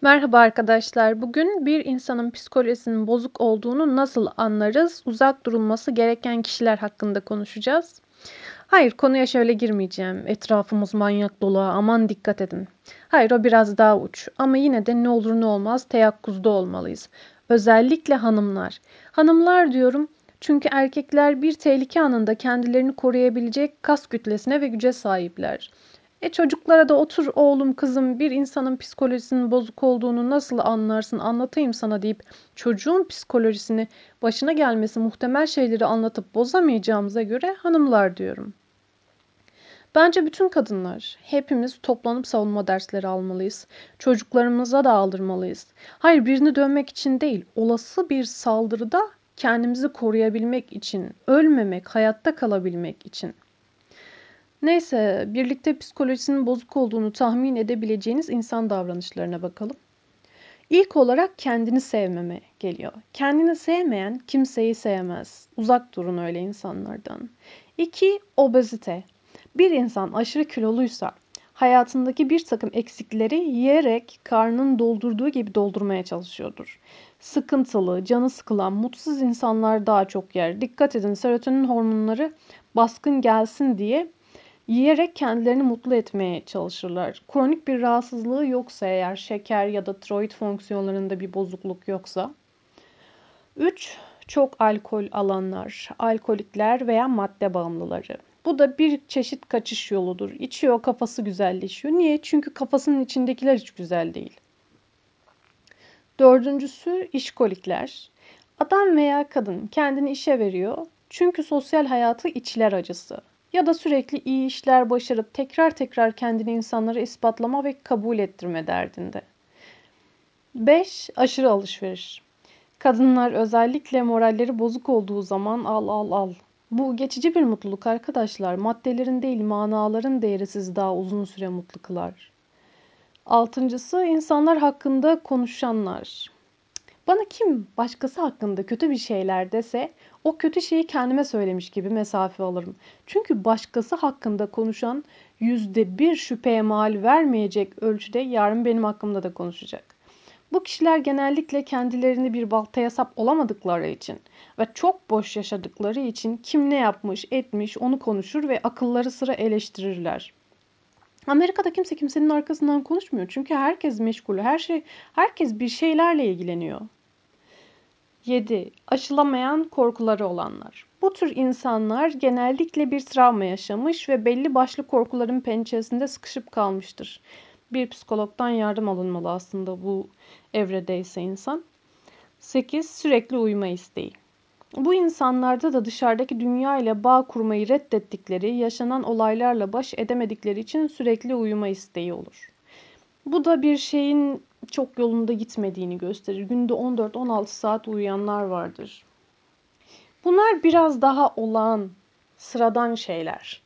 Merhaba arkadaşlar. Bugün bir insanın psikolojisinin bozuk olduğunu nasıl anlarız? Uzak durulması gereken kişiler hakkında konuşacağız. Hayır, konuya şöyle girmeyeceğim. Etrafımız manyak dolu, aman dikkat edin. Hayır, o biraz daha uç. Ama yine de ne olur ne olmaz teyakkuzda olmalıyız. Özellikle hanımlar. Hanımlar diyorum çünkü erkekler bir tehlike anında kendilerini koruyabilecek kas kütlesine ve güce sahipler. E çocuklara da otur oğlum kızım bir insanın psikolojisinin bozuk olduğunu nasıl anlarsın anlatayım sana deyip çocuğun psikolojisini başına gelmesi muhtemel şeyleri anlatıp bozamayacağımıza göre hanımlar diyorum. Bence bütün kadınlar hepimiz toplanıp savunma dersleri almalıyız. Çocuklarımıza da aldırmalıyız. Hayır birini dönmek için değil, olası bir saldırıda kendimizi koruyabilmek için, ölmemek, hayatta kalabilmek için. Neyse, birlikte psikolojisinin bozuk olduğunu tahmin edebileceğiniz insan davranışlarına bakalım. İlk olarak kendini sevmeme geliyor. Kendini sevmeyen kimseyi sevmez. Uzak durun öyle insanlardan. İki, obezite. Bir insan aşırı kiloluysa hayatındaki bir takım eksikleri yiyerek karnını doldurduğu gibi doldurmaya çalışıyordur. Sıkıntılı, canı sıkılan, mutsuz insanlar daha çok yer. Dikkat edin serotonin hormonları baskın gelsin diye yiyerek kendilerini mutlu etmeye çalışırlar. Kronik bir rahatsızlığı yoksa eğer şeker ya da tiroid fonksiyonlarında bir bozukluk yoksa. 3. Çok alkol alanlar, alkolikler veya madde bağımlıları. Bu da bir çeşit kaçış yoludur. İçiyor kafası güzelleşiyor. Niye? Çünkü kafasının içindekiler hiç güzel değil. Dördüncüsü işkolikler. Adam veya kadın kendini işe veriyor. Çünkü sosyal hayatı içler acısı ya da sürekli iyi işler başarıp tekrar tekrar kendini insanlara ispatlama ve kabul ettirme derdinde. 5. Aşırı alışveriş. Kadınlar özellikle moralleri bozuk olduğu zaman al al al. Bu geçici bir mutluluk arkadaşlar. Maddelerin değil manaların değeri sizi daha uzun süre mutlu kılar. Altıncısı insanlar hakkında konuşanlar. Bana kim başkası hakkında kötü bir şeyler dese o kötü şeyi kendime söylemiş gibi mesafe alırım. Çünkü başkası hakkında konuşan yüzde bir şüpheye mal vermeyecek ölçüde yarın benim hakkımda da konuşacak. Bu kişiler genellikle kendilerini bir baltaya sap olamadıkları için ve çok boş yaşadıkları için kim ne yapmış etmiş onu konuşur ve akılları sıra eleştirirler. Amerika'da kimse kimsenin arkasından konuşmuyor. Çünkü herkes meşgul. Her şey herkes bir şeylerle ilgileniyor. 7. Aşılamayan korkuları olanlar. Bu tür insanlar genellikle bir travma yaşamış ve belli başlı korkuların pençesinde sıkışıp kalmıştır. Bir psikologdan yardım alınmalı aslında bu evredeyse insan. 8. Sürekli uyuma isteği. Bu insanlarda da dışarıdaki dünya ile bağ kurmayı reddettikleri, yaşanan olaylarla baş edemedikleri için sürekli uyuma isteği olur. Bu da bir şeyin çok yolunda gitmediğini gösterir. Günde 14-16 saat uyuyanlar vardır. Bunlar biraz daha olağan, sıradan şeyler.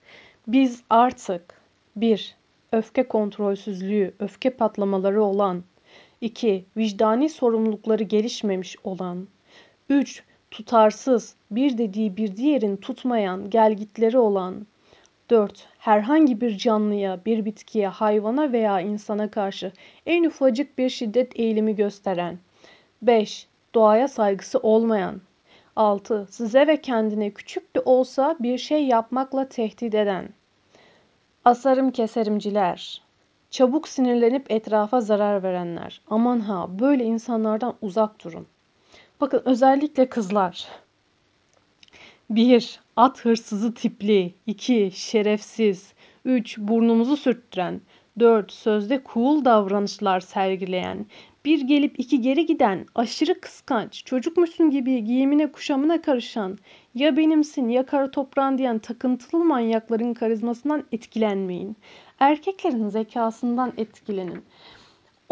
Biz artık bir öfke kontrolsüzlüğü, öfke patlamaları olan, 2. vicdani sorumlulukları gelişmemiş olan, 3. tutarsız, bir dediği bir diğerin tutmayan, gelgitleri olan, 4. Herhangi bir canlıya, bir bitkiye, hayvana veya insana karşı en ufacık bir şiddet eğilimi gösteren. 5. Doğaya saygısı olmayan. 6. Size ve kendine küçük de olsa bir şey yapmakla tehdit eden. Asarım keserimciler. Çabuk sinirlenip etrafa zarar verenler. Aman ha böyle insanlardan uzak durun. Bakın özellikle kızlar. 1. At hırsızı tipli. 2. Şerefsiz. 3. Burnumuzu sürttüren. 4. Sözde cool davranışlar sergileyen. Bir gelip iki geri giden, aşırı kıskanç, çocukmuşsun gibi giyimine kuşamına karışan, ya benimsin ya kara toprağın diyen takıntılı manyakların karizmasından etkilenmeyin. Erkeklerin zekasından etkilenin.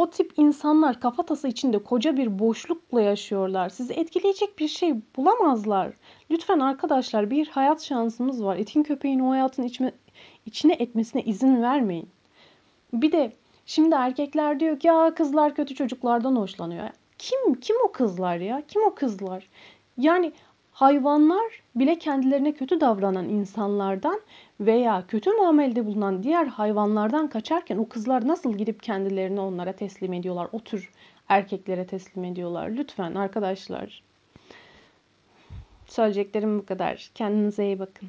O tip insanlar kafatası içinde koca bir boşlukla yaşıyorlar. Sizi etkileyecek bir şey bulamazlar. Lütfen arkadaşlar bir hayat şansımız var. Etin köpeğin o hayatın içme, içine etmesine izin vermeyin. Bir de şimdi erkekler diyor ki ya kızlar kötü çocuklardan hoşlanıyor. Kim kim o kızlar ya? Kim o kızlar? Yani hayvanlar bile kendilerine kötü davranan insanlardan veya kötü muamelede bulunan diğer hayvanlardan kaçarken o kızlar nasıl gidip kendilerini onlara teslim ediyorlar? O tür erkeklere teslim ediyorlar. Lütfen arkadaşlar. Söyleyeceklerim bu kadar. Kendinize iyi bakın.